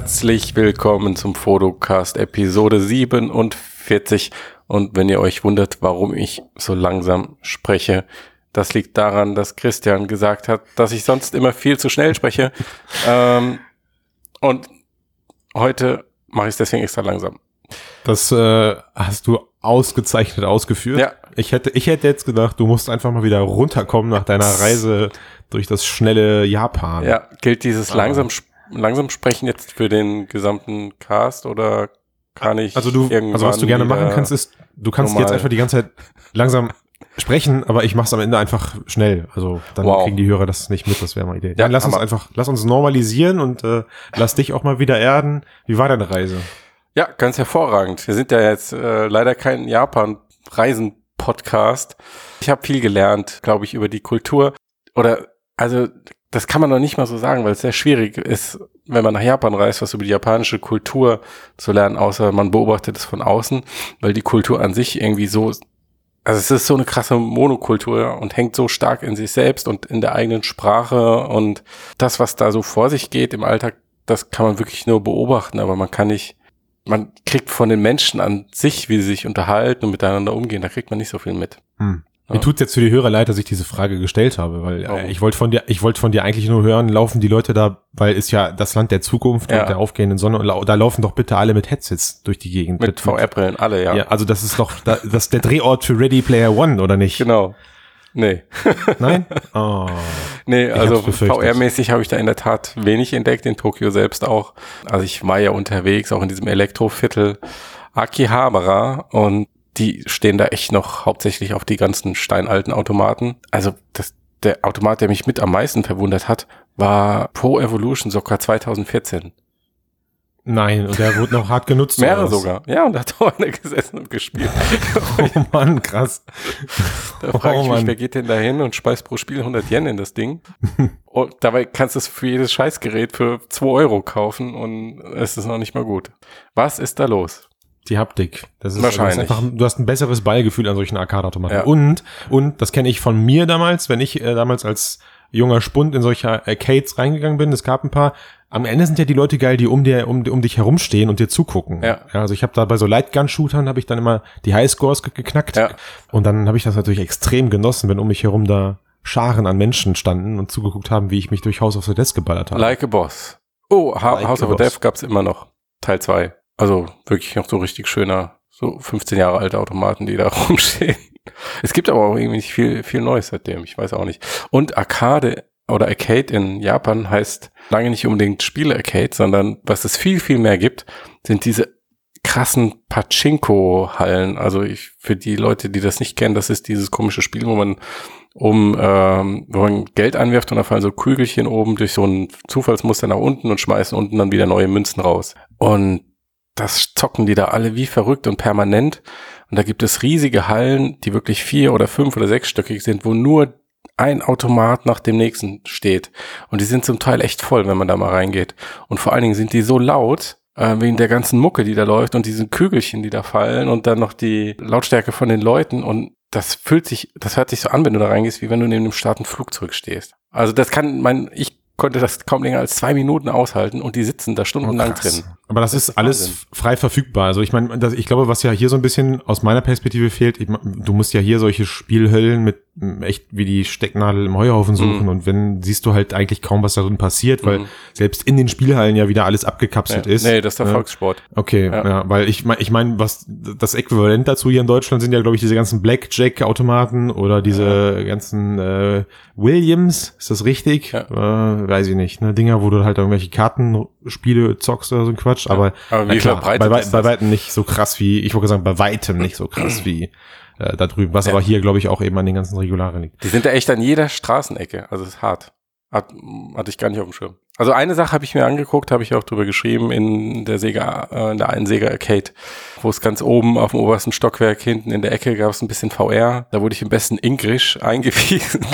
Herzlich willkommen zum Fotocast Episode 47. Und wenn ihr euch wundert, warum ich so langsam spreche, das liegt daran, dass Christian gesagt hat, dass ich sonst immer viel zu schnell spreche. ähm, und heute mache ich es deswegen extra langsam. Das äh, hast du ausgezeichnet ausgeführt. Ja. Ich hätte, ich hätte jetzt gedacht, du musst einfach mal wieder runterkommen nach deiner Reise durch das schnelle Japan. Ja, gilt dieses Ah. langsam, langsam sprechen jetzt für den gesamten Cast oder kann ich Also du, also was du gerne machen kannst, ist, du kannst normal- jetzt einfach die ganze Zeit langsam sprechen, aber ich mach's am Ende einfach schnell. Also dann Wow. kriegen die Hörer das nicht mit, das wäre mal Idee. Ja, Dann lass uns Hammer. einfach, lass uns normalisieren und äh, lass dich auch mal wieder erden. Wie war deine Reise? Ja, ganz hervorragend. Wir sind ja jetzt äh, leider kein Japan-Reisen-Podcast. Ich habe viel gelernt, glaube ich, über die Kultur. Oder, also, das kann man noch nicht mal so sagen, weil es sehr schwierig ist, wenn man nach Japan reist, was über die japanische Kultur zu lernen, außer man beobachtet es von außen, weil die Kultur an sich irgendwie so, also es ist so eine krasse Monokultur und hängt so stark in sich selbst und in der eigenen Sprache und das, was da so vor sich geht im Alltag, das kann man wirklich nur beobachten, aber man kann nicht man kriegt von den Menschen an sich, wie sie sich unterhalten und miteinander umgehen, da kriegt man nicht so viel mit. Hm. Ja. Mir tut's jetzt für die Hörer leid, dass ich diese Frage gestellt habe, weil äh, ich wollte von dir, ich wollte von dir eigentlich nur hören, laufen die Leute da, weil ist ja das Land der Zukunft Ja. und der aufgehenden Sonne und da laufen doch bitte alle mit Headsets durch die Gegend. Mit VR-Brillen, alle, ja. Ja. also das ist doch da, das ist der Drehort für Ready Player One, oder nicht? Genau. Nee. Nein? Oh. Nee, also. VR-mäßig habe ich da in der Tat wenig entdeckt, in Tokio selbst auch. Also ich war ja unterwegs, auch in diesem Elektroviertel Akihabara und die stehen da echt noch hauptsächlich auf die ganzen steinalten Automaten. Also das, der Automat, der mich mit am meisten verwundert hat, war Pro Evolution Soccer 2014. Nein, und der wurde noch hart genutzt. Mehrere sogar. Ja, und da hat auch einer gesessen und gespielt. Oh Mann, krass. Da frage Oh ich mich, Mann. wer geht denn da hin und speist pro Spiel 100 Yen in das Ding? und dabei kannst du es für jedes Scheißgerät für 2 Euro kaufen und es ist noch nicht mal gut. Was ist da los? Die Haptik. Das ist, Wahrscheinlich. Ist einfach, du hast ein besseres Ballgefühl an solchen Arcade-Automaten. Ja. Und, und, das kenne ich von mir damals, wenn ich äh, damals als junger Spund in solche Arcades reingegangen bin, es gab ein paar, am Ende sind ja die Leute geil, die um dir, um, um dich herumstehen und dir zugucken. Ja. also ich habe da bei so Lightgun-Shootern habe ich dann immer die Highscores ge geknackt. Ja. Und dann habe ich das natürlich extrem genossen, wenn um mich herum da Scharen an Menschen standen und zugeguckt haben, wie ich mich durch House of the Dead geballert habe. Like a Boss. Oh, ha Like House of Boss. Death gab's immer noch. Teil 2. Also wirklich noch so richtig schöner, so 15 Jahre alte Automaten, die da rumstehen. Es gibt aber auch irgendwie nicht viel, viel Neues seitdem. Ich weiß auch nicht. Und Arcade oder Arcade in Japan heißt lange nicht unbedingt Spiele-Arcade, sondern was es viel, viel mehr gibt, sind diese krassen Pachinko-Hallen. Also ich, für die Leute, die das nicht kennen, das ist dieses komische Spiel, wo man um, ähm, wo man Geld einwirft und da fallen so Kügelchen oben durch so ein Zufallsmuster nach unten und schmeißen unten dann wieder neue Münzen raus. Und das zocken die da alle wie verrückt und permanent. Und da gibt es riesige Hallen, die wirklich vier oder fünf oder sechsstöckig sind, wo nur ein Automat nach dem nächsten steht. Und die sind zum Teil echt voll, wenn man da mal reingeht. Und vor allen Dingen sind die so laut, äh, wegen der ganzen Mucke, die da läuft und diesen Kügelchen, die da fallen und dann noch die Lautstärke von den Leuten. Und das fühlt sich, das hört sich so an, wenn du da reingehst, wie wenn du neben dem starken Flugzeug stehst. Also das kann mein, ich konnte das kaum länger als zwei Minuten aushalten und die sitzen da stundenlang Oh, drin. Aber das, Das ist alles Wahnsinn. frei verfügbar. Also ich meine, ich glaube, was ja hier so ein bisschen aus meiner Perspektive fehlt, ich, du musst ja hier solche Spielhöllen mit m, echt wie die Stecknadel im Heuhaufen suchen Mhm. und wenn siehst du halt eigentlich kaum, was da drin passiert, weil Mhm. selbst in den Spielhallen ja wieder alles abgekapselt Ja. ist. Nee, das ist der Ja. Volkssport. Okay, Ja. ja, weil ich meine, ich mein, was das Äquivalent dazu hier in Deutschland sind ja, glaube ich, diese ganzen Blackjack-Automaten oder diese ganzen äh, Williams, ist das richtig? Äh, weiß ich nicht, ne? Dinger, wo du halt irgendwelche Kartenspiele zockst oder so ein Quatsch, aber, Aber wie klar, bei, bei weitem nicht so krass wie, ich wollte sagen, bei weitem nicht so krass wie äh, da drüben, was Ja. aber hier, glaube ich, auch eben an den ganzen Regularien liegt. Die sind da echt an jeder Straßenecke. Also es ist hart. Hat, hatte ich gar nicht auf dem Schirm. Also eine Sache habe ich mir angeguckt, habe ich auch drüber geschrieben in der Sega, äh, in der einen Sega Arcade, wo es ganz oben auf dem obersten Stockwerk hinten in der Ecke gab es ein bisschen VR. Da wurde ich im besten Englisch eingewiesen.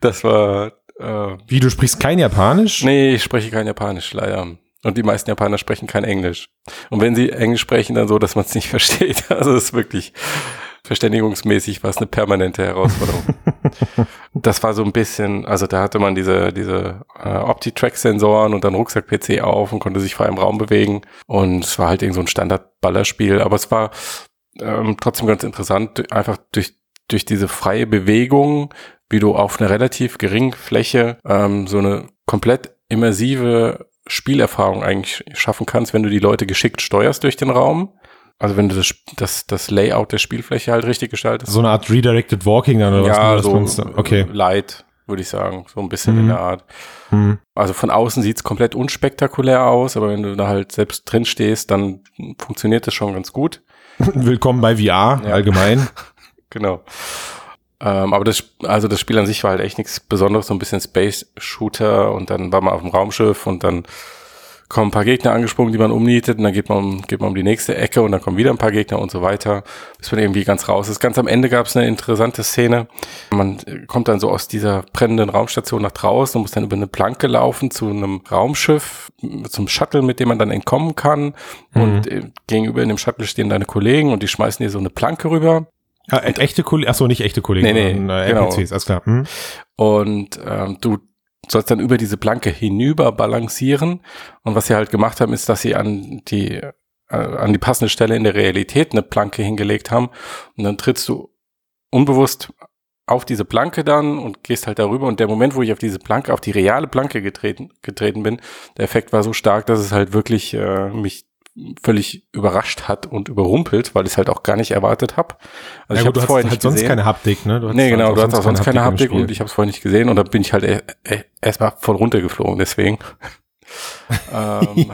das war äh, Wie, du sprichst kein Japanisch? Nee, ich spreche kein Japanisch, leider. Und die meisten Japaner sprechen kein Englisch. Und wenn sie Englisch sprechen, dann so, dass man es nicht versteht. Also es ist wirklich verständigungsmäßig war es eine permanente Herausforderung. das war so ein bisschen, also da hatte man diese, diese äh, Opti-Track-Sensoren und dann Rucksack-PC auf und konnte sich frei im Raum bewegen. Und es war halt irgend so ein Standard-Ballerspiel, aber es war ähm, trotzdem ganz interessant, einfach durch, durch diese freie Bewegung, wie du auf einer relativ geringen Fläche ähm, so eine komplett immersive Spielerfahrung eigentlich schaffen kannst, wenn du die Leute geschickt steuerst durch den Raum. Also wenn du das, das, das Layout der Spielfläche halt richtig gestaltest. So eine Art Redirected Walking dann oder ja, was? so okay. Light, würde ich sagen. So ein bisschen Mhm. in der Art. Hm. Also von außen sieht's komplett unspektakulär aus, aber wenn du da halt selbst drin stehst, dann funktioniert das schon ganz gut. Willkommen bei VR Ja. allgemein. Genau. Ähm, aber das, also das Spiel an sich war halt echt nichts Besonderes, so ein bisschen Space Shooter und dann war man auf dem Raumschiff und dann kommen ein paar Gegner angesprungen, die man umnietet und dann geht man, um- geht man um die nächste Ecke und dann kommen wieder ein paar Gegner und so weiter, bis man irgendwie ganz raus ist. Ganz am Ende gab es eine interessante Szene. Man kommt dann so aus dieser brennenden Raumstation nach draußen und muss dann über eine Planke laufen zu einem Raumschiff, zum Shuttle, mit dem man dann entkommen kann. Und äh, gegenüber in dem Shuttle stehen deine Kollegen und die schmeißen dir so eine Planke rüber. Ja, e- echte Kollegen, achso, nicht echte Kollegen, Nee, nee, sondern äh, genau. NPCs, alles klar. Hm? Und ähm, du sollst dann über diese Planke hinüber balancieren. Und was sie halt gemacht haben, ist, dass sie an die äh, an die passende Stelle in der Realität eine Planke hingelegt haben. Und dann trittst du unbewusst auf diese Planke dann und gehst halt darüber. Und der Moment, wo ich auf diese Planke, auf die reale Planke getreten, getreten bin, der Effekt war so stark, dass es halt wirklich äh, mich völlig überrascht hat und überrumpelt, weil ich es halt auch gar nicht erwartet habe. Also ja, ich habe du hast vorher halt nicht sonst gesehen. keine Haptik, ne? Du Nee, genau, du hast auch sonst keine Haptik Spiel. und ich habe es vorher nicht gesehen und da bin ich halt e e erstmal voll runtergeflogen, deswegen. ähm,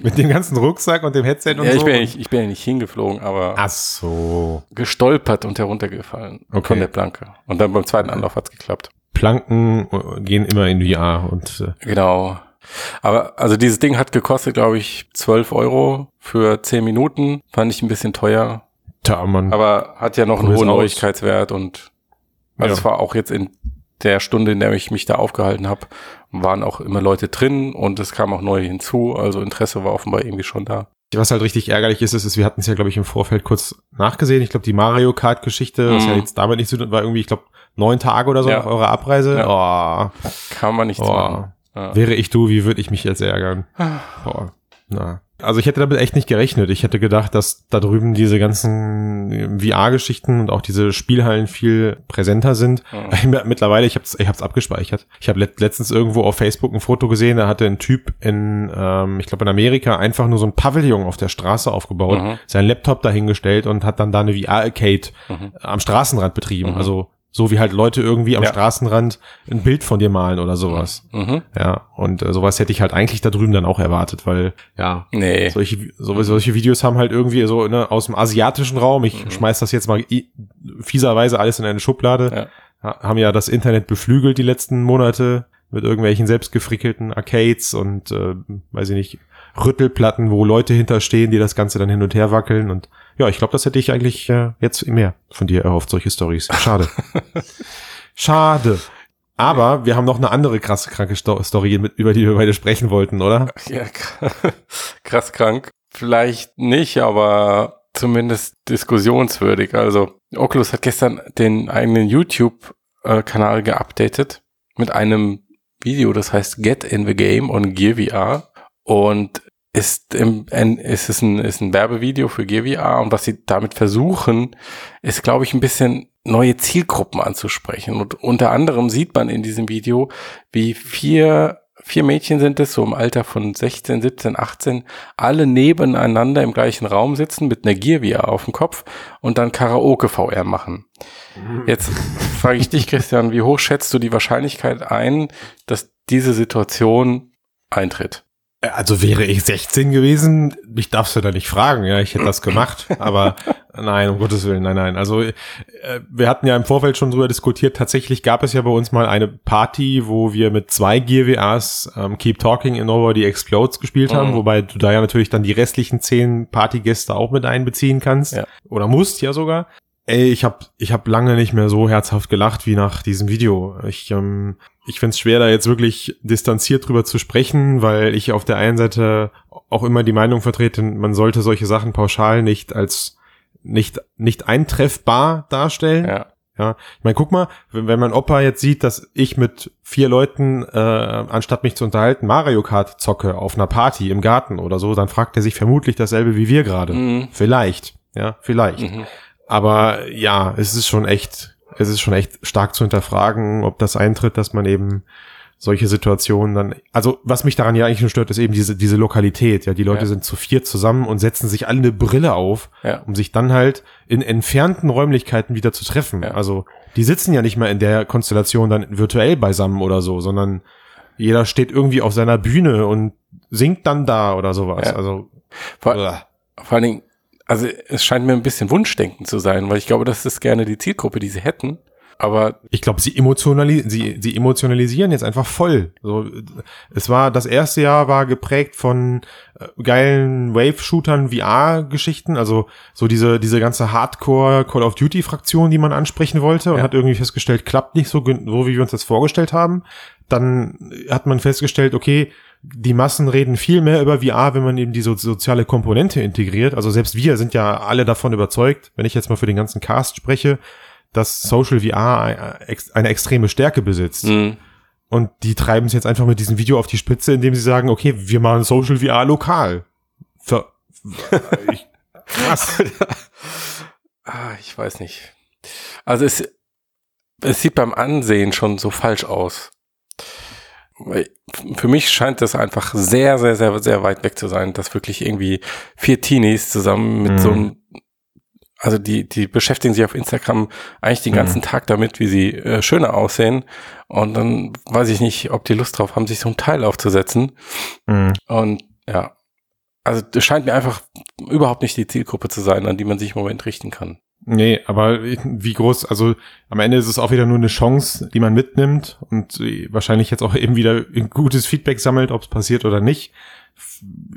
Mit dem ganzen Rucksack und dem Headset und ja, so. ich bin ja nicht, ich bin ja nicht hingeflogen, aber Ach so. gestolpert und heruntergefallen Okay. von der Planke. Und dann beim zweiten Anlauf hat's geklappt. Planken äh, gehen immer in VR und äh, Genau. Aber also dieses Ding hat gekostet, glaube ich, 12 Euro für 10 Minuten. Fand ich ein bisschen teuer. da man. Aber hat ja noch einen hohen. Neuigkeitswert und also Ja. es war auch jetzt in der Stunde, in der ich mich da aufgehalten habe, waren auch immer Leute drin und es kam auch neu hinzu. Also Interesse war offenbar irgendwie schon da. Was halt richtig ärgerlich ist, ist, ist wir hatten es ja, glaube ich, im Vorfeld kurz nachgesehen. Ich glaube, die Mario Kart-Geschichte, was Mhm. ja jetzt damit nicht so, war irgendwie, ich glaube, neun Tage oder so Ja. nach eurer Abreise. Oh, Kann man nichts Oh. machen. Ja. wäre ich du, wie würde ich mich jetzt ärgern? Boah. Na. Also ich hätte damit echt nicht gerechnet. Ich hätte gedacht, dass da drüben diese ganzen VR-Geschichten und auch diese Spielhallen viel präsenter sind. Mhm. Mittlerweile, ich habe es ich hab's abgespeichert. Ich habe let letztens irgendwo auf Facebook ein Foto gesehen, da hatte ein Typ in, ähm, ich glaube in Amerika, einfach nur so ein Pavillon auf der Straße aufgebaut, Mhm. seinen Laptop dahingestellt und hat dann da eine VR-Arcade Mhm. am Straßenrand betrieben. Mhm. Also so wie halt Leute irgendwie am Ja. Straßenrand ein Bild von dir malen oder sowas. Mhm. Ja, und äh, sowas hätte ich halt eigentlich da drüben dann auch erwartet, weil, ja, Nee. solche, so, solche Videos haben halt irgendwie so ne, aus dem asiatischen Raum, ich Mhm. schmeiß das jetzt mal fieserweise alles in eine Schublade, Ja. ha- haben ja das Internet beflügelt die letzten Monate mit irgendwelchen selbstgefrickelten Arcades und, äh, weiß ich nicht, Rüttelplatten, wo Leute hinterstehen, die das Ganze dann hin und her wackeln und ja, ich glaube, das hätte ich eigentlich äh, jetzt mehr von dir erhofft, solche Stories. Schade. Schade. Aber wir haben noch eine andere krasse, kranke Sto Story, mit, über die wir beide sprechen wollten, oder? Ja, krass krank. Vielleicht nicht, aber zumindest diskussionswürdig. Also Oculus hat gestern den eigenen YouTube-Kanal geupdatet mit einem Video, das heißt Get in the Game on Gear VR und ist im ist es ein ist ein Werbevideo für Gear VR und was sie damit versuchen, ist glaube ich ein bisschen neue Zielgruppen anzusprechen und unter anderem sieht man in diesem Video, wie vier vier Mädchen sind es, so im Alter von 16, 17, 18, alle nebeneinander im gleichen Raum sitzen mit einer Gear VR auf dem Kopf und dann Karaoke VR machen. Jetzt frage ich dich, Christian, wie hoch schätzt du die Wahrscheinlichkeit ein, dass diese Situation eintritt? Also wäre ich 16 gewesen, ich darf's ja da nicht fragen, ja, ich hätte das gemacht, aber nein, um Gottes Willen, nein, nein. Also äh, wir hatten ja im Vorfeld schon drüber diskutiert, tatsächlich gab es ja bei uns mal eine Party, wo wir mit zwei VRs ähm, Keep Talking and Nobody Explodes gespielt haben, Mhm. wobei du da ja natürlich dann die restlichen zehn Partygäste auch mit einbeziehen kannst. Ja. Oder musst ja sogar. Ey, ich habe ich hab lange nicht mehr so herzhaft gelacht wie nach diesem Video. Ich, ähm, ich find's schwer, da jetzt wirklich distanziert drüber zu sprechen, weil ich auf der einen Seite auch immer die Meinung vertrete, man sollte solche Sachen pauschal nicht als nicht, nicht eintreffbar darstellen. Ja. Ja, ich meine, guck mal, wenn, wenn mein Opa jetzt sieht, dass ich mit vier Leuten, äh, anstatt mich zu unterhalten, Mario Kart zocke auf einer Party im Garten oder so, dann fragt er sich vermutlich dasselbe wie wir gerade. Mhm. Vielleicht, ja, vielleicht. Mhm. Aber ja, es ist schon echt, es ist schon echt stark zu hinterfragen, ob das eintritt, dass man eben solche Situationen dann, also was mich daran ja eigentlich nur stört, ist eben diese, diese Lokalität. Ja, die Leute Ja. sind zu viert zusammen und setzen sich alle eine Brille auf, Ja. um sich dann halt in entfernten Räumlichkeiten wieder zu treffen. Ja. Also die sitzen ja nicht mehr in der Konstellation dann virtuell beisammen oder so, sondern jeder steht irgendwie auf seiner Bühne und singt dann da oder sowas. Also Vor, uah. vor allen Dingen, also es scheint mir ein bisschen Wunschdenken zu sein, weil ich glaube, das ist gerne die Zielgruppe, die sie hätten. Aber Ich glaube, sie, emotionali sie, sie emotionalisieren jetzt einfach voll. So, es war, das erste Jahr war geprägt von äh, geilen Wave-Shootern, VR-Geschichten, also so diese, diese ganze Hardcore Call of Duty-Fraktion, die man ansprechen wollte und Ja. hat irgendwie festgestellt, klappt nicht so, so, wie wir uns das vorgestellt haben. Dann hat man festgestellt, okay, die Massen reden viel mehr über VR, wenn man eben die so, soziale Komponente integriert. Also selbst wir sind ja alle davon überzeugt, wenn ich jetzt mal für den ganzen Cast spreche, dass Social VR eine extreme Stärke besitzt. mh, Und die treiben es jetzt einfach mit diesem Video auf die Spitze, indem sie sagen, okay, wir machen Social VR lokal. Ver ich, krass. ah, ich weiß nicht. Also es, es sieht beim Ansehen schon so falsch aus. Für mich scheint das einfach sehr, sehr, sehr, sehr weit weg zu sein, dass wirklich irgendwie vier Teenies zusammen mit Mhm. so einem, also die, die beschäftigen sich auf Instagram eigentlich den Mhm. ganzen Tag damit, wie sie äh, schöner aussehen. Und dann weiß ich nicht, ob die Lust drauf haben, sich so ein Teil aufzusetzen. Mhm. Und ja, also das scheint mir einfach überhaupt nicht die Zielgruppe zu sein, an die man sich im Moment richten kann. Nee, aber wie groß, also am Ende ist es auch wieder nur eine Chance, die man mitnimmt und äh, wahrscheinlich jetzt auch eben wieder ein gutes Feedback sammelt, ob es passiert oder nicht.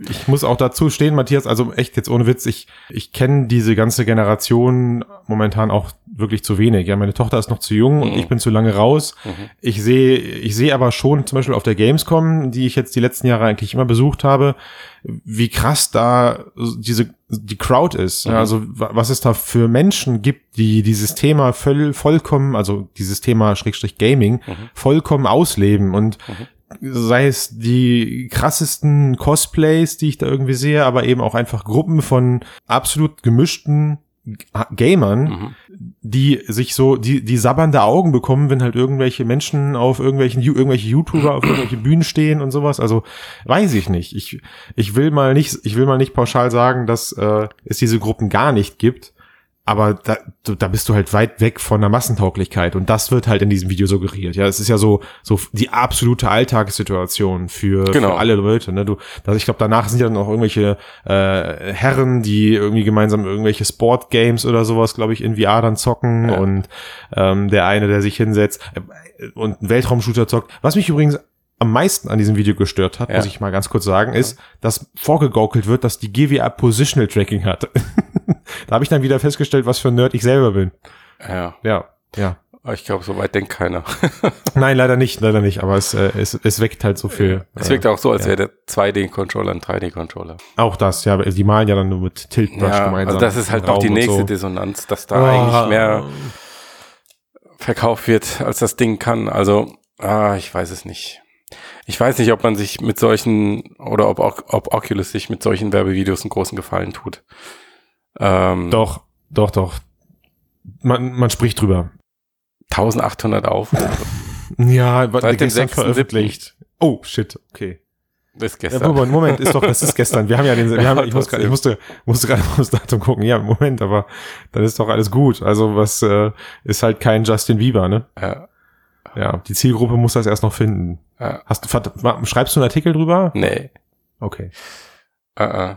Ich muss auch dazu stehen, Matthias, also echt jetzt ohne Witz, ich, ich kenne diese ganze Generation momentan auch wirklich zu wenig. Ja, meine Tochter ist noch zu jung und Mhm. ich bin zu lange raus. Mhm. Ich sehe, ich sehe aber schon zum Beispiel auf der Gamescom, die ich jetzt die letzten Jahre eigentlich immer besucht habe, wie krass da diese die Crowd ist. Mhm. Ja, also wa- was es da für Menschen gibt, die dieses Thema voll, vollkommen, also dieses Thema Schrägstrich Gaming Mhm. vollkommen ausleben und Mhm. sei es die krassesten Cosplays, die ich da irgendwie sehe, aber eben auch einfach Gruppen von absolut gemischten Gamern, Mhm. die sich so, die, die sabbernde Augen bekommen, wenn halt irgendwelche Menschen auf irgendwelchen, irgendwelche YouTuber auf irgendwelche Bühnen stehen und sowas. Also weiß ich nicht. Ich, ich will mal nicht, ich will mal nicht pauschal sagen, dass äh, es diese Gruppen gar nicht gibt. Aber da, da bist du halt weit weg von der Massentauglichkeit und das wird halt in diesem Video suggeriert. Ja, es ist ja so so die absolute Alltagssituation für, Genau. für alle Leute. Ne? Du, also ich glaube, danach sind ja dann auch irgendwelche äh, Herren, die irgendwie gemeinsam irgendwelche Sportgames oder sowas, glaube ich, in VR dann zocken Ja. und ähm, der eine, der sich hinsetzt äh, und einen Weltraumshooter zockt. Was mich übrigens am meisten an diesem Video gestört hat, Ja. muss ich mal ganz kurz sagen, ist, dass vorgegaukelt wird, dass die GWA Positional Tracking hat. da habe ich dann wieder festgestellt, was für ein Nerd ich selber bin. Ja, Ja, ja. ich glaube, so weit denkt keiner. Nein, leider nicht, leider nicht, aber es, äh, es, es weckt halt so viel. Es wirkt auch so, als ja. wäre der 2D-Controller ein 3D-Controller. Auch das, ja, die malen ja dann nur mit Tilt Brush Ja, gemeinsam. also das ist halt noch die nächste so. Dissonanz, dass da Ah. eigentlich mehr verkauft wird, als das Ding kann. Also, ah, ich weiß es nicht. Ich weiß nicht, ob man sich mit solchen oder ob, ob Oculus sich mit solchen Werbevideos einen großen Gefallen tut. Ähm, Doch, doch, doch. Man, man spricht drüber. 1800 Aufrufe Ja, Seit dem gestern 6.7.. veröffentlicht. Oh, shit, okay. Ja, gestern. Moment, Moment, ist doch, das ist gestern. Wir haben ja den, wir haben, ich, muss, ich musste, musste gerade aufs Datum gucken. Ja, Moment, aber dann ist doch alles gut. Also was äh, ist halt kein Justin Bieber, ne? ja, Ja, die Zielgruppe muss das erst noch finden. Ja, Hast du, schreibst du einen Artikel drüber? nee. Okay. Äh, äh.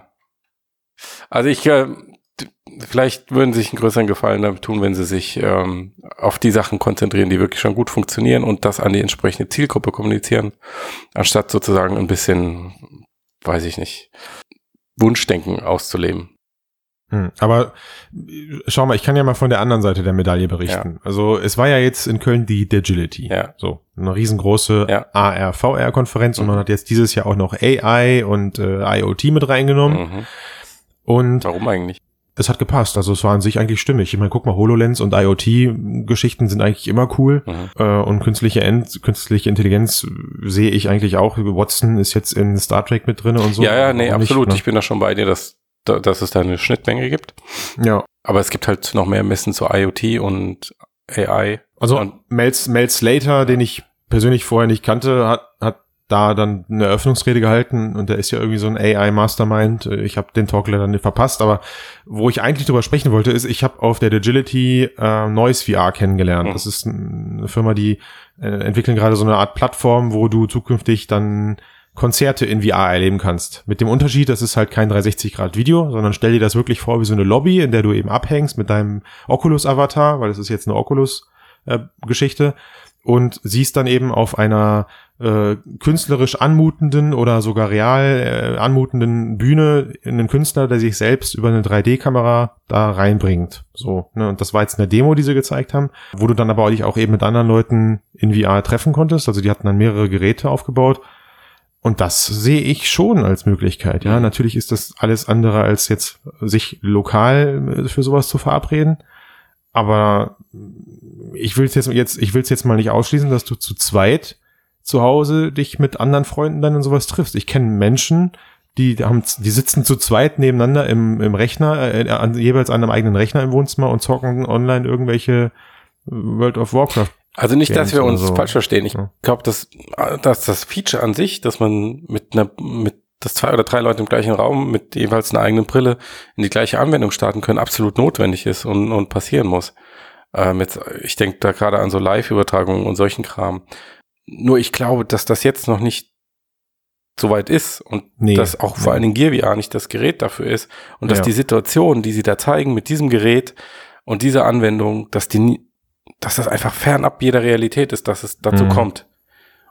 Also ich, äh, vielleicht würden sie sich einen größeren Gefallen damit tun, wenn sie sich ähm, auf die Sachen konzentrieren, die wirklich schon gut funktionieren und das an die entsprechende Zielgruppe kommunizieren, anstatt sozusagen ein bisschen, weiß ich nicht, Wunschdenken auszuleben. Hm, aber äh, schau mal, ich kann ja mal von der anderen Seite der Medaille berichten. Also es war ja jetzt in Köln die Digility. Ja. So, eine riesengroße Ja. AR-VR-Konferenz und Mhm. man hat jetzt dieses Jahr auch noch AI und äh, IoT mit reingenommen. Mhm. Und Warum eigentlich? es hat gepasst. Also es war an sich eigentlich stimmig. Ich meine, guck mal, HoloLens und IoT-Geschichten sind eigentlich immer cool. Mhm. Äh, und künstliche, End, künstliche Intelligenz sehe ich eigentlich auch. Watson ist jetzt in Star Trek mit drin und so. Ja, ja, nee, absolut. Nicht, ne? Ich bin da schon bei dir, dass, dass es da eine Schnittmenge gibt. Ja. Aber es gibt halt noch mehr Messen zu IoT und AI. Also Mel, Mel Slater, den ich persönlich vorher nicht kannte, hat, hat da dann eine Eröffnungsrede gehalten und der ist ja irgendwie so ein AI-Mastermind. Ich habe den Talk leider nicht verpasst, aber wo ich eigentlich drüber sprechen wollte, ist, ich habe auf der Agility äh, Noise VR kennengelernt. Mhm. Das ist eine Firma, die äh, entwickeln gerade so eine Art Plattform, wo du zukünftig dann Konzerte in VR erleben kannst. Mit dem Unterschied, das ist halt kein 360-Grad-Video, sondern stell dir das wirklich vor wie so eine Lobby, in der du eben abhängst mit deinem Oculus-Avatar, weil das ist jetzt eine Oculus-Geschichte. Und siehst dann eben auf einer äh, künstlerisch anmutenden oder sogar real äh, anmutenden Bühne einen Künstler, der sich selbst über eine 3D-Kamera da reinbringt. So, ne? Und das war jetzt eine Demo, die sie gezeigt haben, wo du dann aber auch eben mit anderen Leuten in VR treffen konntest. Also die hatten dann mehrere Geräte aufgebaut. Und das sehe ich schon als Möglichkeit. Ja, natürlich ist das alles andere als jetzt sich lokal äh, für sowas zu verabreden. Aber ich will es jetzt, jetzt, ich will es jetzt mal nicht ausschließen, dass du zu zweit zu Hause dich mit anderen Freunden dann und sowas triffst. Ich kenne Menschen, die haben, die sitzen zu zweit nebeneinander im, im Rechner, äh, an, jeweils an einem eigenen Rechner im Wohnzimmer und zocken online irgendwelche World of Warcraft. Also nicht, dass wir uns so. falsch verstehen. Ich ja. glaube, dass, dass das Feature an sich, dass man mit einer, mit dass zwei oder drei Leute im gleichen Raum mit jeweils einer eigenen Brille in die gleiche Anwendung starten können, absolut notwendig ist und, und passieren muss. Ähm, jetzt, ich denke da gerade an so Live-Übertragungen und solchen Kram. Nur ich glaube, dass das jetzt noch nicht so weit ist und nee, dass auch vor allen Dingen Gear VR nicht das Gerät dafür ist und dass ja. die Situation, die sie da zeigen mit diesem Gerät und dieser Anwendung, dass die, dass das einfach fernab jeder Realität ist, dass es dazu mhm. kommt.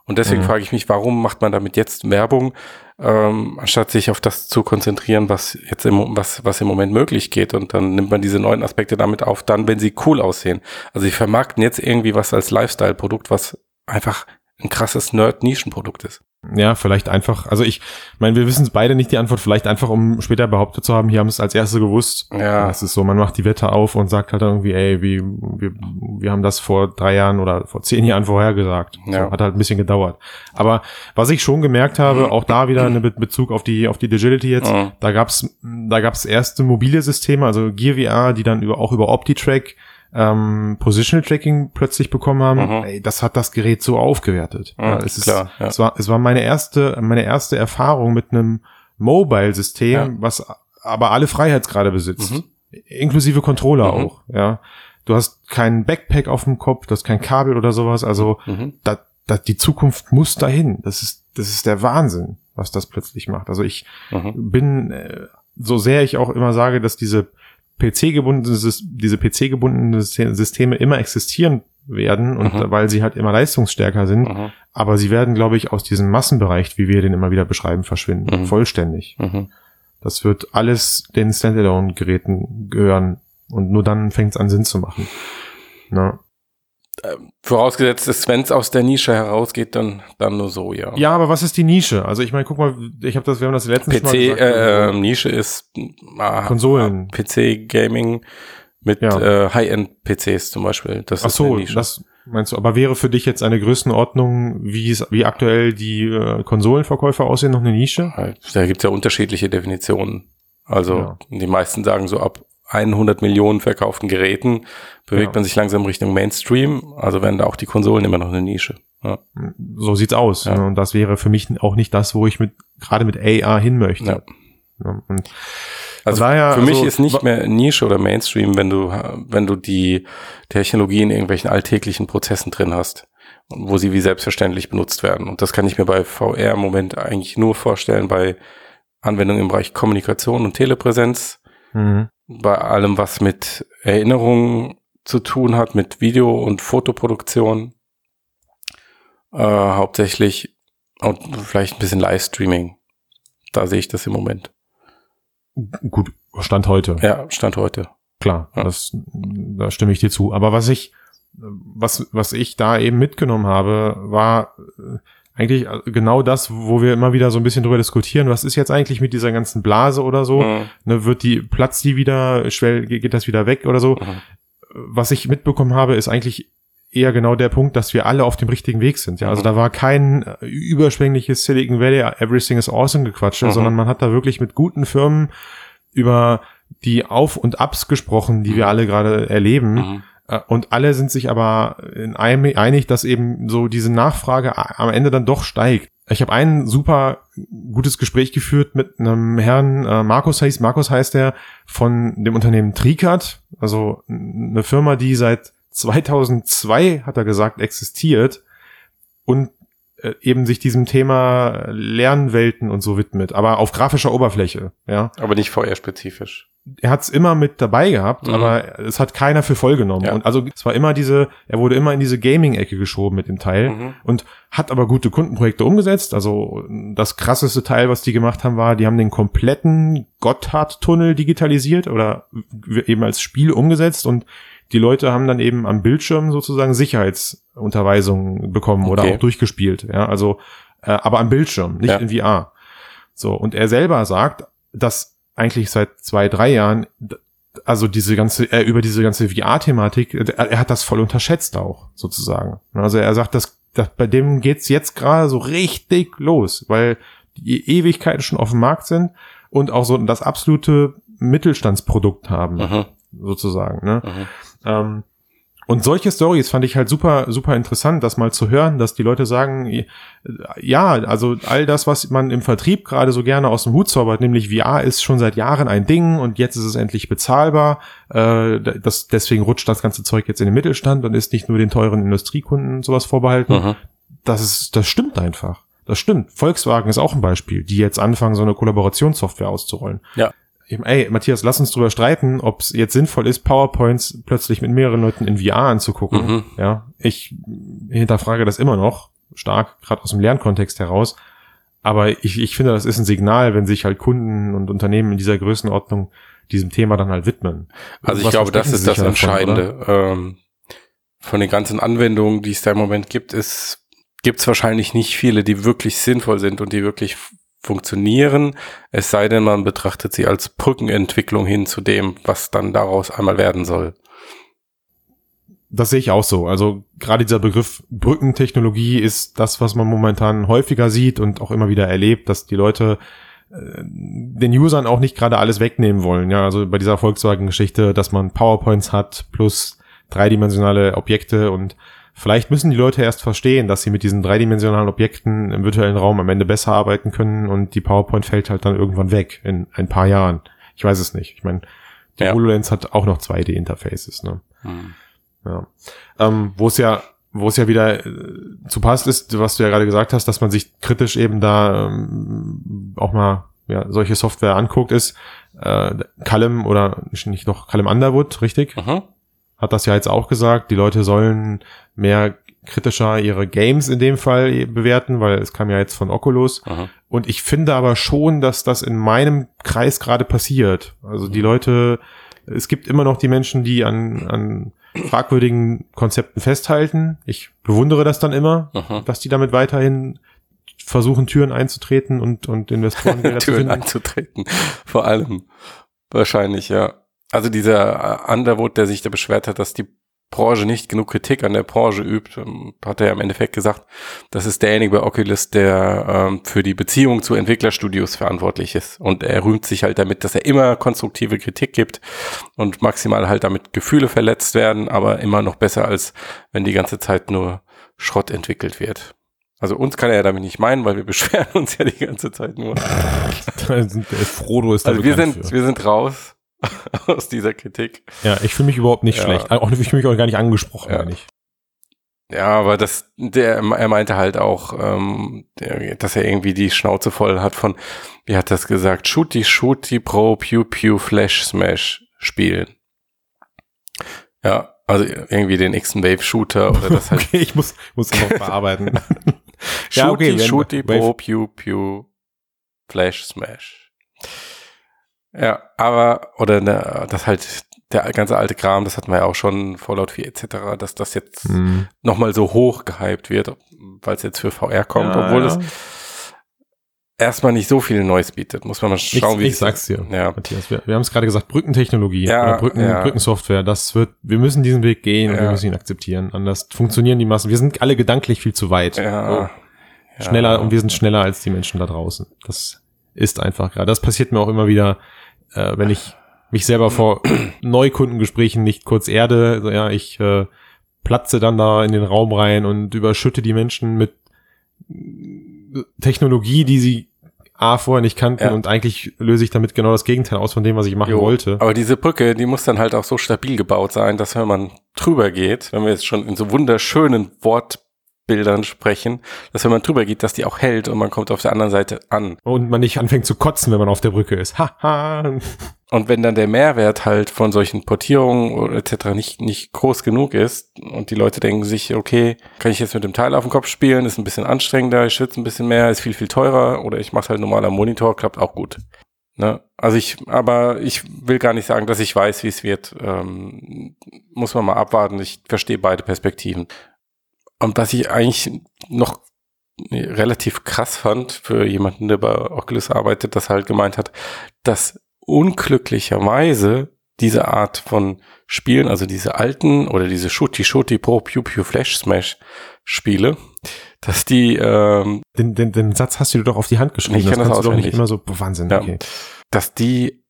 Und deswegen mhm. frage ich mich, warum macht man damit jetzt Werbung, ähm, anstatt sich auf das zu konzentrieren, was jetzt im, was, was im Moment möglich geht. Und dann nimmt man diese neuen Aspekte damit auf, dann, wenn sie cool aussehen. Also sie vermarkten jetzt irgendwie was als Lifestyle-Produkt, was einfach ein krasses Nerd-Nischenprodukt ist. Ja, vielleicht einfach, also ich meine, wir wissen es beide nicht die Antwort, vielleicht einfach, um später behauptet zu haben, hier haben es als erste gewusst. Ja. Es ist so, man macht die Wette auf und sagt halt irgendwie, ey, wie, wir, wir haben das vor drei Jahren oder vor zehn Jahren vorhergesagt. Ja. So, hat halt ein bisschen gedauert. Aber was ich schon gemerkt habe, auch da wieder Be Bezug auf die, auf die Digility jetzt, mhm. da gab's, da gab's erste mobile Systeme, also Gear VR, die dann über, auch über OptiTrack ähm, Positional Tracking plötzlich bekommen haben, mhm. ey, das hat das Gerät so aufgewertet. Mhm, ja, es, ist, klar, ja. es, war, es war meine erste, meine erste Erfahrung mit einem Mobile-System, ja. was aber alle Freiheitsgrade besitzt. Mhm. Inklusive Controller mhm. auch, ja. Du hast keinen Backpack auf dem Kopf, du hast kein Kabel oder sowas, also mhm. da, da, die Zukunft muss dahin. Das ist, das ist der Wahnsinn, was das plötzlich macht. Also ich mhm. bin, äh, so sehr ich auch immer sage, dass diese PC-gebundene, diese PC-gebundenen Systeme immer existieren werden und mhm. weil sie halt immer leistungsstärker sind, mhm. aber sie werden, glaube ich, aus diesem Massenbereich, wie wir den immer wieder beschreiben, verschwinden. Mhm. Vollständig. Mhm. Das wird alles den Standalone-Geräten gehören und nur dann fängt es an Sinn zu machen. Na? Ähm, vorausgesetzt ist, wenn es aus der Nische herausgeht, dann, dann nur so, ja. Ja, aber was ist die Nische? Also ich meine, guck mal, ich habe das, wir haben das letztens PC, Mal gesagt. Äh, äh, Nische ist ah, Konsolen. PC Gaming mit ja. äh, High-End PCs zum Beispiel. Das Ach so, das meinst du, aber wäre für dich jetzt eine Größenordnung, wie es, wie aktuell die äh, Konsolenverkäufer aussehen, noch eine Nische? Da gibt's ja unterschiedliche Definitionen. Also ja. die meisten sagen so ab 100 Millionen verkauften Geräten bewegt ja. man sich langsam Richtung Mainstream. Also werden da auch die Konsolen immer noch eine Nische. Ja. So sieht's aus. Ja. Und das wäre für mich auch nicht das, wo ich mit gerade mit AR hin möchte. Also daher, für mich also, ist nicht mehr Nische oder Mainstream, wenn du, wenn du die Technologie in irgendwelchen alltäglichen Prozessen drin hast, wo sie wie selbstverständlich benutzt werden. Und das kann ich mir bei VR im Moment eigentlich nur vorstellen bei Anwendungen im Bereich Kommunikation und Telepräsenz. Mhm bei allem, was mit Erinnerungen zu tun hat, mit Video- und Fotoproduktion äh, hauptsächlich und vielleicht ein bisschen Livestreaming. Da sehe ich das im Moment. Gut, Stand heute. Ja, Stand heute. Klar, ja. das, da stimme ich dir zu. Aber was ich, was, was ich da eben mitgenommen habe, war, eigentlich äh, genau das, wo wir immer wieder so ein bisschen drüber diskutieren. Was ist jetzt eigentlich mit dieser ganzen Blase oder so? Mhm. Ne, wird die, platzt die wieder, schwell, geht das wieder weg oder so? Mhm. Was ich mitbekommen habe, ist eigentlich eher genau der Punkt, dass wir alle auf dem richtigen Weg sind. Ja, also Mhm. da war kein äh, überschwängliches Silicon Valley, everything is awesome gequatsche, Mhm. sondern man hat da wirklich mit guten Firmen über die Auf- und Ups gesprochen, die wir alle gerade erleben. Und alle sind sich aber in einem einig, dass eben so diese Nachfrage am Ende dann doch steigt. Ich habe ein super gutes Gespräch geführt mit einem Herrn, äh, Markus heißt, Markus heißt er, von dem Unternehmen Tricat, also eine Firma, die seit 2002, hat er gesagt, existiert und äh, eben sich diesem Thema Lernwelten und so widmet, aber auf grafischer Oberfläche, ja Aber nicht VR-spezifisch. Er hat's immer mit dabei gehabt, Mhm. aber es hat keiner für voll genommen. Ja. Und also es war immer diese, er wurde immer in diese Gaming-Ecke geschoben mit dem Teil Mhm. und hat aber gute Kundenprojekte umgesetzt. Also das krasseste Teil, was die gemacht haben, war, die haben den kompletten Gotthard-Tunnel digitalisiert oder eben als Spiel umgesetzt und die Leute haben dann eben am Bildschirm sozusagen Sicherheitsunterweisungen bekommen oder Okay. auch durchgespielt. Ja, also äh, aber am Bildschirm, nicht Ja. in VR. So und er selber sagt, dass eigentlich seit zwei drei Jahren also diese ganze äh, über diese ganze VR-Thematik, er, er hat das voll unterschätzt auch sozusagen. Also er sagt, dass, dass bei dem geht's jetzt gerade so richtig los, weil die Ewigkeiten schon auf dem Markt sind und auch so das absolute Mittelstandsprodukt haben Mhm. sozusagen. Ne? Mhm. Ähm, und solche Stories fand ich halt super, super interessant, das mal zu hören, dass die Leute sagen, ja, also all das, was man im Vertrieb gerade so gerne aus dem Hut zaubert, nämlich VR ist schon seit Jahren ein Ding und jetzt ist es endlich bezahlbar. Äh, das, deswegen rutscht das ganze Zeug jetzt in den Mittelstand und ist nicht nur den teuren Industriekunden und sowas vorbehalten. Mhm. Das ist, das stimmt einfach. Das stimmt. Volkswagen ist auch ein Beispiel, die jetzt anfangen, so eine Kollaborationssoftware auszurollen. Ja. Eben, ey, Matthias, lass uns drüber streiten, ob es jetzt sinnvoll ist, PowerPoints plötzlich mit mehreren Leuten in VR anzugucken. Mhm. Ja, ich hinterfrage das immer noch stark, gerade aus dem Lernkontext heraus. Aber ich, ich finde, das ist ein Signal, wenn sich halt Kunden und Unternehmen in dieser Größenordnung diesem Thema dann halt widmen. Also ich Was glaube, das ist das davon, Entscheidende. ähm, von den ganzen Anwendungen, die es da im Moment gibt, ist, gibt es wahrscheinlich nicht viele, die wirklich sinnvoll sind und die wirklich funktionieren. Es sei denn, man betrachtet sie als Brückenentwicklung hin zu dem, was dann daraus einmal werden soll. Das sehe ich auch so. Also gerade dieser Begriff Brückentechnologie ist das, was man momentan häufiger sieht und auch immer wieder erlebt, dass die Leute äh, den Usern auch nicht gerade alles wegnehmen wollen. Ja, also bei dieser Volkswagen-Geschichte, dass man PowerPoints hat plus dreidimensionale Objekte und vielleicht müssen die Leute erst verstehen, dass sie mit diesen dreidimensionalen Objekten im virtuellen Raum am Ende besser arbeiten können und die PowerPoint fällt halt dann irgendwann weg in ein paar Jahren. Ich weiß es nicht. Ich meine, die Ja. HoloLens hat auch noch 2D-Interfaces. Ne? Hm. Ja. Ähm, wo es ja, wo es ja wieder äh, zu passt ist, was du ja gerade gesagt hast, dass man sich kritisch eben da ähm, auch mal ja, solche Software anguckt, ist äh, Callum oder nicht noch Callum Underwood, richtig? Mhm. Hat das ja jetzt auch gesagt, die Leute sollen mehr kritischer ihre Games in dem Fall bewerten, weil es kam ja jetzt von Oculus. Mhm. Und ich finde aber schon, dass das in meinem Kreis gerade passiert. Also die Leute, es gibt immer noch die Menschen, die an, an fragwürdigen Konzepten festhalten. Ich bewundere das dann immer, Mhm. dass die damit weiterhin versuchen, Türen einzutreten und, und Investorengelder zu Türen einzutreten. Vor allem. Wahrscheinlich, ja. Also dieser äh, Underwood, der sich da beschwert hat, dass die Branche nicht genug Kritik an der Branche übt, ähm, hat er ja im Endeffekt gesagt, das ist derjenige bei Oculus, der ähm, für die Beziehung zu Entwicklerstudios verantwortlich ist. Und er rühmt sich halt damit, dass er immer konstruktive Kritik gibt und maximal halt damit Gefühle verletzt werden, aber immer noch besser, als wenn die ganze Zeit nur Schrott entwickelt wird. Also uns kann er ja damit nicht meinen, weil wir beschweren uns ja die ganze Zeit nur. Äh, Frodo ist da Also wir sind, für. wir sind raus aus dieser Kritik. Ja, ich fühle mich überhaupt nicht Ja. schlecht. Auch, ich fühle mich auch gar nicht angesprochen, Ja. meine ich. Ja, aber das, der, er meinte halt auch, ähm, der, dass er irgendwie die Schnauze voll hat von, wie hat das gesagt, Shooty, Shooty, Pro, Pew, Pew, Flash, Smash spielen. Ja, also irgendwie den X Wave Shooter oder das halt. Okay, ich muss, muss noch bearbeiten. Ja, Shooty, okay, wenn- Shooty, Pro, Pew, Pew, Flash, Smash. Ja, aber, oder ne, das halt der ganze alte Kram, das hatten wir ja auch schon, Fallout 4 etc., dass das jetzt mhm. nochmal so hoch gehypt wird, weil es jetzt für VR kommt, ja, obwohl ja. es erstmal nicht so viel Neues bietet. Muss man mal schauen, ich, wie ich sag's dir. Ja. Matthias, wir, wir haben es gerade gesagt, Brückentechnologie ja, oder Brücken, ja. Brückensoftware, das wird, wir müssen diesen Weg gehen und wir müssen ihn akzeptieren. Anders funktionieren die Massen. Wir sind alle gedanklich viel zu weit. Ja, So, schneller und wir sind schneller als die Menschen da draußen. Das ist einfach gerade. Das passiert mir auch immer wieder, äh, wenn ich mich selber vor Neukundengesprächen nicht kurz erde. So, ja, ich äh, platze dann da in den Raum rein und überschütte die Menschen mit Technologie, die sie A vorher nicht kannten Ja. und eigentlich löse ich damit genau das Gegenteil aus von dem, was ich machen Jo. wollte. Aber diese Brücke, die muss dann halt auch so stabil gebaut sein, dass wenn man drüber geht, wenn wir jetzt schon in so wunderschönen Wortbildern sprechen, dass wenn man drüber geht, dass die auch hält und man kommt auf der anderen Seite an. Und man nicht anfängt zu kotzen, wenn man auf der Brücke ist. Haha. Und wenn dann der Mehrwert halt von solchen Portierungen oder etc. nicht, nicht groß genug ist und die Leute denken sich, okay, kann ich jetzt mit dem Teil auf dem Kopf spielen, ist ein bisschen anstrengender, ich schwitze ein bisschen mehr, ist viel, viel teurer oder ich mache halt normaler Monitor, klappt auch gut. Ne? Also ich, aber ich will gar nicht sagen, dass ich weiß, wie es wird. Ähm, muss man mal abwarten. Ich verstehe beide Perspektiven. Und was ich eigentlich noch relativ krass fand für jemanden, der bei Oculus arbeitet, dass er halt gemeint hat, dass unglücklicherweise diese Art von Spielen, also diese alten oder diese Shooty Shooty Pro Pew Pew Flash Smash Spiele, dass die ähm, Den, den, den Satz hast du dir doch auf die Hand geschrieben. Ich kenn das doch nicht immer so, Wahnsinn, Ja. okay. dass die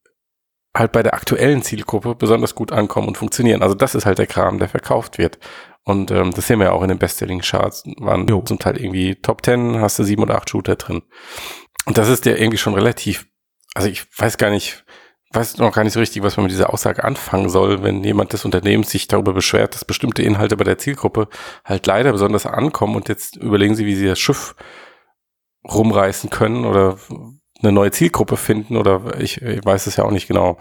halt bei der aktuellen Zielgruppe besonders gut ankommen und funktionieren. Also das ist halt der Kram, der verkauft wird. Und ähm, das sehen wir ja auch in den Bestselling-Charts. Waren Jo. zum Teil irgendwie Top 10, hast du sieben oder acht Shooter drin. Und das ist ja irgendwie schon relativ, also ich weiß gar nicht, weiß noch gar nicht so richtig, was man mit dieser Aussage anfangen soll, wenn jemand des Unternehmens sich darüber beschwert, dass bestimmte Inhalte bei der Zielgruppe halt leider besonders ankommen und jetzt überlegen sie, wie sie das Schiff rumreißen können oder eine neue Zielgruppe finden oder ich, ich weiß es ja auch nicht genau.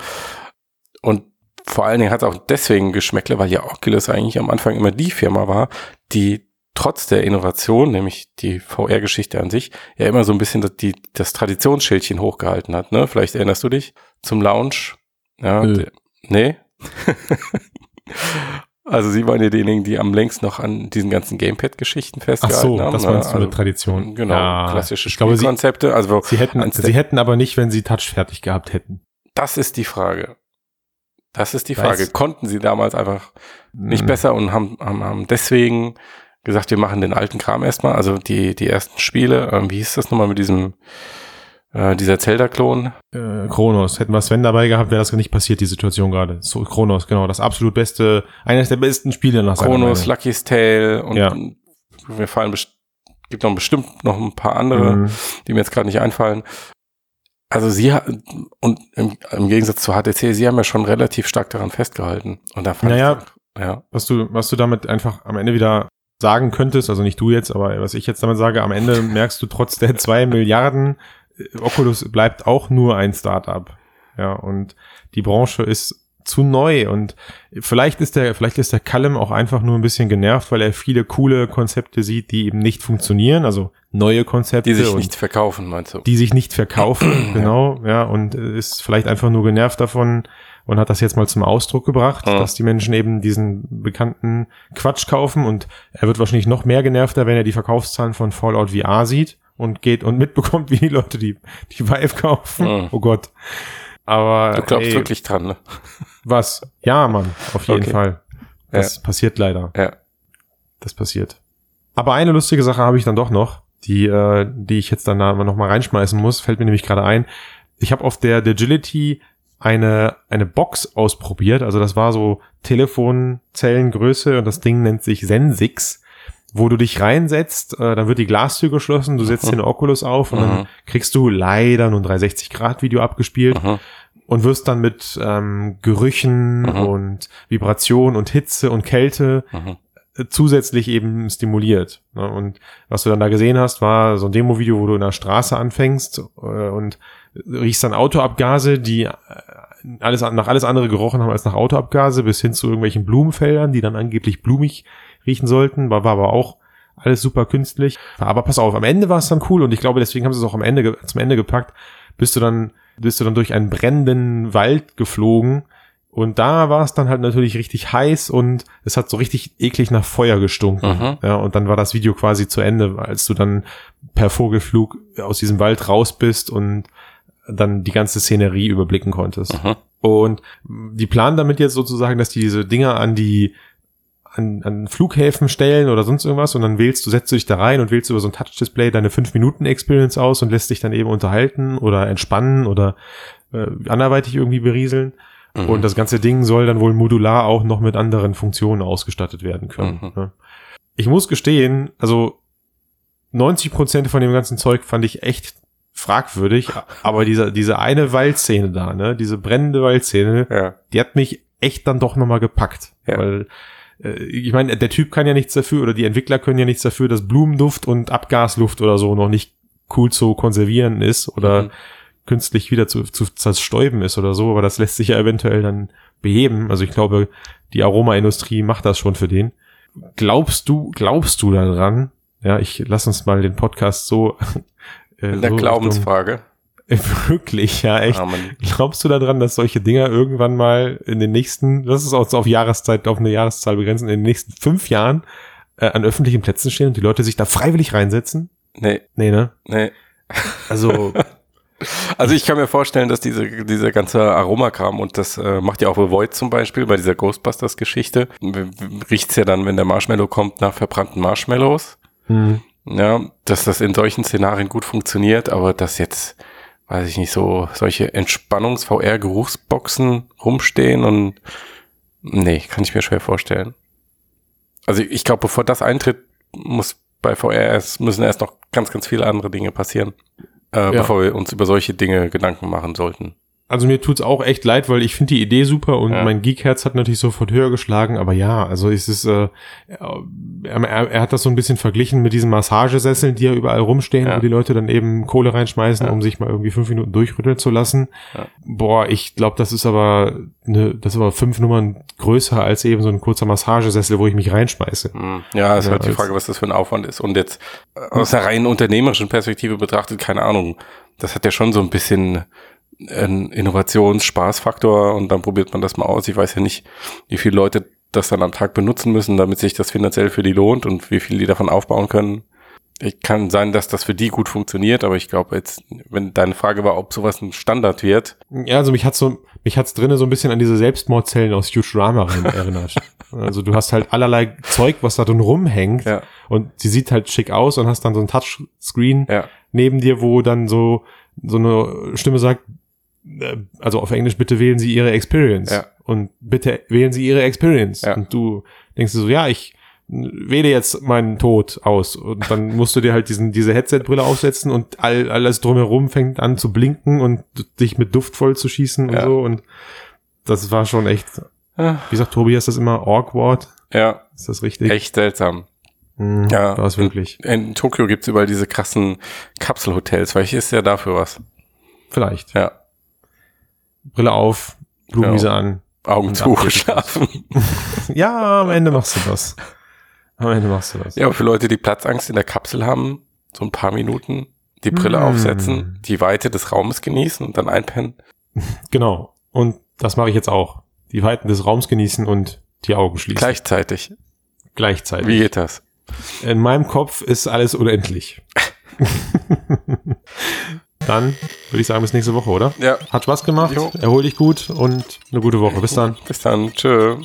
Und vor allen Dingen hat es auch deswegen Geschmäckle, weil ja Oculus eigentlich am Anfang immer die Firma war, die trotz der Innovation, nämlich die VR-Geschichte an sich, ja immer so ein bisschen das, die, das Traditionsschildchen hochgehalten hat. Ne? Vielleicht erinnerst du dich zum Launch. Ja, der, nee. also sie waren ja diejenigen, die am längst noch an diesen ganzen Gamepad-Geschichten Ach festgehalten so, haben. das ne? meinst du Also, mit Tradition. Genau, Ja, klassische Spielkonzepte. Also sie hätten, sie hätten aber nicht, wenn sie Touch fertig gehabt hätten. Das ist die Frage. Das ist die Weiß- Frage. Konnten sie damals einfach nicht Hm. besser und haben, haben, haben deswegen gesagt, wir machen den alten Kram erstmal. Also die, die ersten Spiele, ähm, wie hieß das nochmal mit diesem, äh, dieser Zelda-Klon? Äh, Kronos. Hätten wir Sven dabei gehabt, wäre das nicht passiert, die Situation gerade. So, Kronos, genau. Das absolut beste, eines der besten Spiele nach Meinung. Lucky's Tale und Ja. wir fallen gibt noch bestimmt noch ein paar andere, Mhm. die mir jetzt gerade nicht einfallen. Also sie und im, im Gegensatz zu HTC, sie haben ja schon relativ stark daran festgehalten. Und da fand Naja. ich, ja, Was du, was du damit einfach am Ende wieder sagen könntest, also nicht du jetzt, aber was ich jetzt damit sage, am Ende merkst du trotz der zwei Milliarden, äh, Oculus bleibt auch nur ein Startup. Ja, und die Branche ist zu neu und vielleicht ist der, vielleicht ist der Callum auch einfach nur ein bisschen genervt, weil er viele coole Konzepte sieht, die eben nicht funktionieren, also neue Konzepte die sich und nicht verkaufen, meinst du? die sich nicht verkaufen, genau, ja, und äh, ist vielleicht einfach nur genervt davon und hat das jetzt mal zum Ausdruck gebracht, Ja. dass die Menschen eben diesen bekannten Quatsch kaufen und er wird wahrscheinlich noch mehr genervter, wenn er die Verkaufszahlen von Fallout VR sieht und geht und mitbekommt, wie die Leute die, die Vive kaufen. Mhm. Oh Gott. Aber Du glaubst ey, wirklich dran, ne? was? Ja, Mann, auf jeden Okay. Fall. Das passiert leider. Ja. Das passiert. Aber eine lustige Sache habe ich dann doch noch, die, äh, die ich jetzt dann da noch mal reinschmeißen muss, fällt mir nämlich gerade ein. Ich habe auf der Agility eine, eine Box ausprobiert. Also das war so Telefonzellengröße und das Ding nennt sich Sensix, wo du dich reinsetzt, äh, dann wird die Glastür geschlossen, du setzt Mhm. den Oculus auf und Mhm. dann kriegst du leider nur ein 360-Grad-Video abgespielt Mhm. und wirst dann mit ähm, Gerüchen und Vibration und Hitze und Kälte äh, zusätzlich eben stimuliert. Ne? Und was du dann da gesehen hast, war so ein Demo-Video, wo du in der Straße anfängst äh, und riechst dann Autoabgase, die äh, alles nach alles andere gerochen haben als nach Autoabgase, bis hin zu irgendwelchen Blumenfeldern, die dann angeblich blumig riechen sollten, war, war aber auch alles super künstlich. Aber pass auf, am Ende war es dann cool und ich glaube, deswegen haben sie es auch am Ende zum Ende gepackt. Bist du dann bist du dann durch einen brennenden Wald geflogen Und da war es dann halt natürlich richtig heiß und es hat so richtig eklig nach Feuer gestunken. Mhm. Ja, und dann war das Video quasi zu Ende, als du dann per Vogelflug aus diesem Wald raus bist und dann die ganze Szenerie überblicken konntest. Mhm. Und die planen damit jetzt sozusagen, dass die diese Dinger an die an, an Flughäfen stellen oder sonst irgendwas und dann wählst du, setzt du dich da rein und wählst über so ein Touch-Display deine 5-Minuten-Experience aus und lässt dich dann eben unterhalten oder entspannen oder äh, anderweitig irgendwie berieseln. Mhm. Und das ganze Ding soll dann wohl modular auch noch mit anderen Funktionen ausgestattet werden können. Mhm. ne? Ich muss gestehen, also 90 Prozent von dem ganzen Zeug fand ich echt fragwürdig, aber diese, diese eine Waldszene da, ne, diese brennende Waldszene, ja. die hat mich echt dann doch nochmal gepackt. Ja. Weil, ich meine, der Typ kann ja nichts dafür oder die Entwickler können ja nichts dafür, dass Blumenduft und Abgasluft oder so noch nicht cool zu konservieren ist oder Mhm. künstlich wieder zu, zu zerstäuben ist oder so, aber das lässt sich ja eventuell dann beheben. Also ich glaube, die Aromaindustrie macht das schon für den. Glaubst du, glaubst du daran? Ja, ich lass uns mal den Podcast so. äh, In der so Glaubensfrage. Richtung- Wirklich, ja, echt. Amen. Glaubst du daran, dass solche Dinger irgendwann mal in den nächsten, das ist auch so auf Jahreszeit, auf eine Jahreszahl begrenzt, in den nächsten fünf Jahren äh, an öffentlichen Plätzen stehen und die Leute sich da freiwillig reinsetzen? Nee, Nee, ne? nee. Also, Also ich kann mir vorstellen, dass diese, dieser ganze Aromakram und das äh, macht ja auch The Void zum Beispiel bei dieser Ghostbusters-Geschichte. Riecht's ja dann, wenn der Marshmallow kommt, nach verbrannten Marshmallows. hm, Ja, dass das in solchen Szenarien gut funktioniert, aber dass jetzt, weiß ich nicht, so solche Entspannungs-VR-Geruchsboxen rumstehen und nee, kann ich mir schwer vorstellen. Also ich glaube, bevor das eintritt, muss bei VR erst, müssen erst noch ganz, ganz viele andere Dinge passieren, äh, Ja. bevor wir uns über solche Dinge Gedanken machen sollten. Also mir tut's auch echt leid, weil ich finde die Idee super und Ja. mein Geekherz hat natürlich sofort höher geschlagen, aber ja, also es ist, äh, er, er, hat das so ein bisschen verglichen mit diesen Massagesesseln, die ja überall rumstehen, Ja. wo die Leute dann eben Kohle reinschmeißen, Ja. um sich mal irgendwie fünf Minuten durchrütteln zu lassen. Boah, ich glaube, das ist aber ne, das ist aber fünf Nummern größer als eben so ein kurzer Massagesessel, wo ich mich reinschmeiße. Hm, Ja, ist halt die Frage, was das für ein Aufwand ist. Und jetzt äh, aus einer rein unternehmerischen Perspektive betrachtet, keine Ahnung, das hat ja schon so ein bisschen einen Innovations-Spaßfaktor und dann probiert man das mal aus. Ich weiß ja nicht, wie viele Leute das dann am Tag benutzen müssen, damit sich das finanziell für die lohnt und wie viel die davon aufbauen können. Ich kann sein, dass das für die gut funktioniert, aber ich glaube jetzt, wenn deine Frage war, ob sowas ein Standard wird, Ja, also mich hat's so, mich hat's drinnen so ein bisschen an diese Selbstmordzellen aus Futurama rein erinnert. Also du hast halt allerlei Zeug, was da drin rumhängt ja, und sie sieht halt schick aus und hast dann so ein Touchscreen ja, neben dir, wo dann so so eine Stimme sagt, also auf Englisch bitte wählen Sie Ihre Experience Ja. und bitte wählen Sie Ihre Experience Ja. und du denkst dir so, ja, ich wähle jetzt meinen Tod aus und dann musst du dir halt diesen diese Headset-Brille aufsetzen und all, alles drumherum fängt an zu blinken und dich mit Duft voll zu schießen und Ja. so und das war schon echt, Ah, wie sagt Tobi, ist das immer awkward? ja, Ist das richtig? echt seltsam. Mhm, Ja. War es wirklich. In Tokio gibt's überall diese krassen Kapselhotels. Vielleicht ist ja dafür was. Vielleicht. Ja. Brille auf, Blumenwiese an. Augen zu, ab geht's. schlafen. Ja, am Ende machst du das. Am Ende machst du das. Ja, für Leute, die Platzangst in der Kapsel haben, so ein paar Minuten die Brille Mm. aufsetzen, die Weite des Raumes genießen und dann einpennen. Genau. Und das mache ich jetzt auch. Die Weiten des Raums genießen und die Augen schließen. Gleichzeitig. Gleichzeitig. Wie geht das? In meinem Kopf ist alles unendlich. Dann würde ich sagen, bis nächste Woche, oder? Ja. Hat Spaß gemacht. Jo. Erhol dich gut und eine gute Woche. Bis dann. Bis dann. Tschö.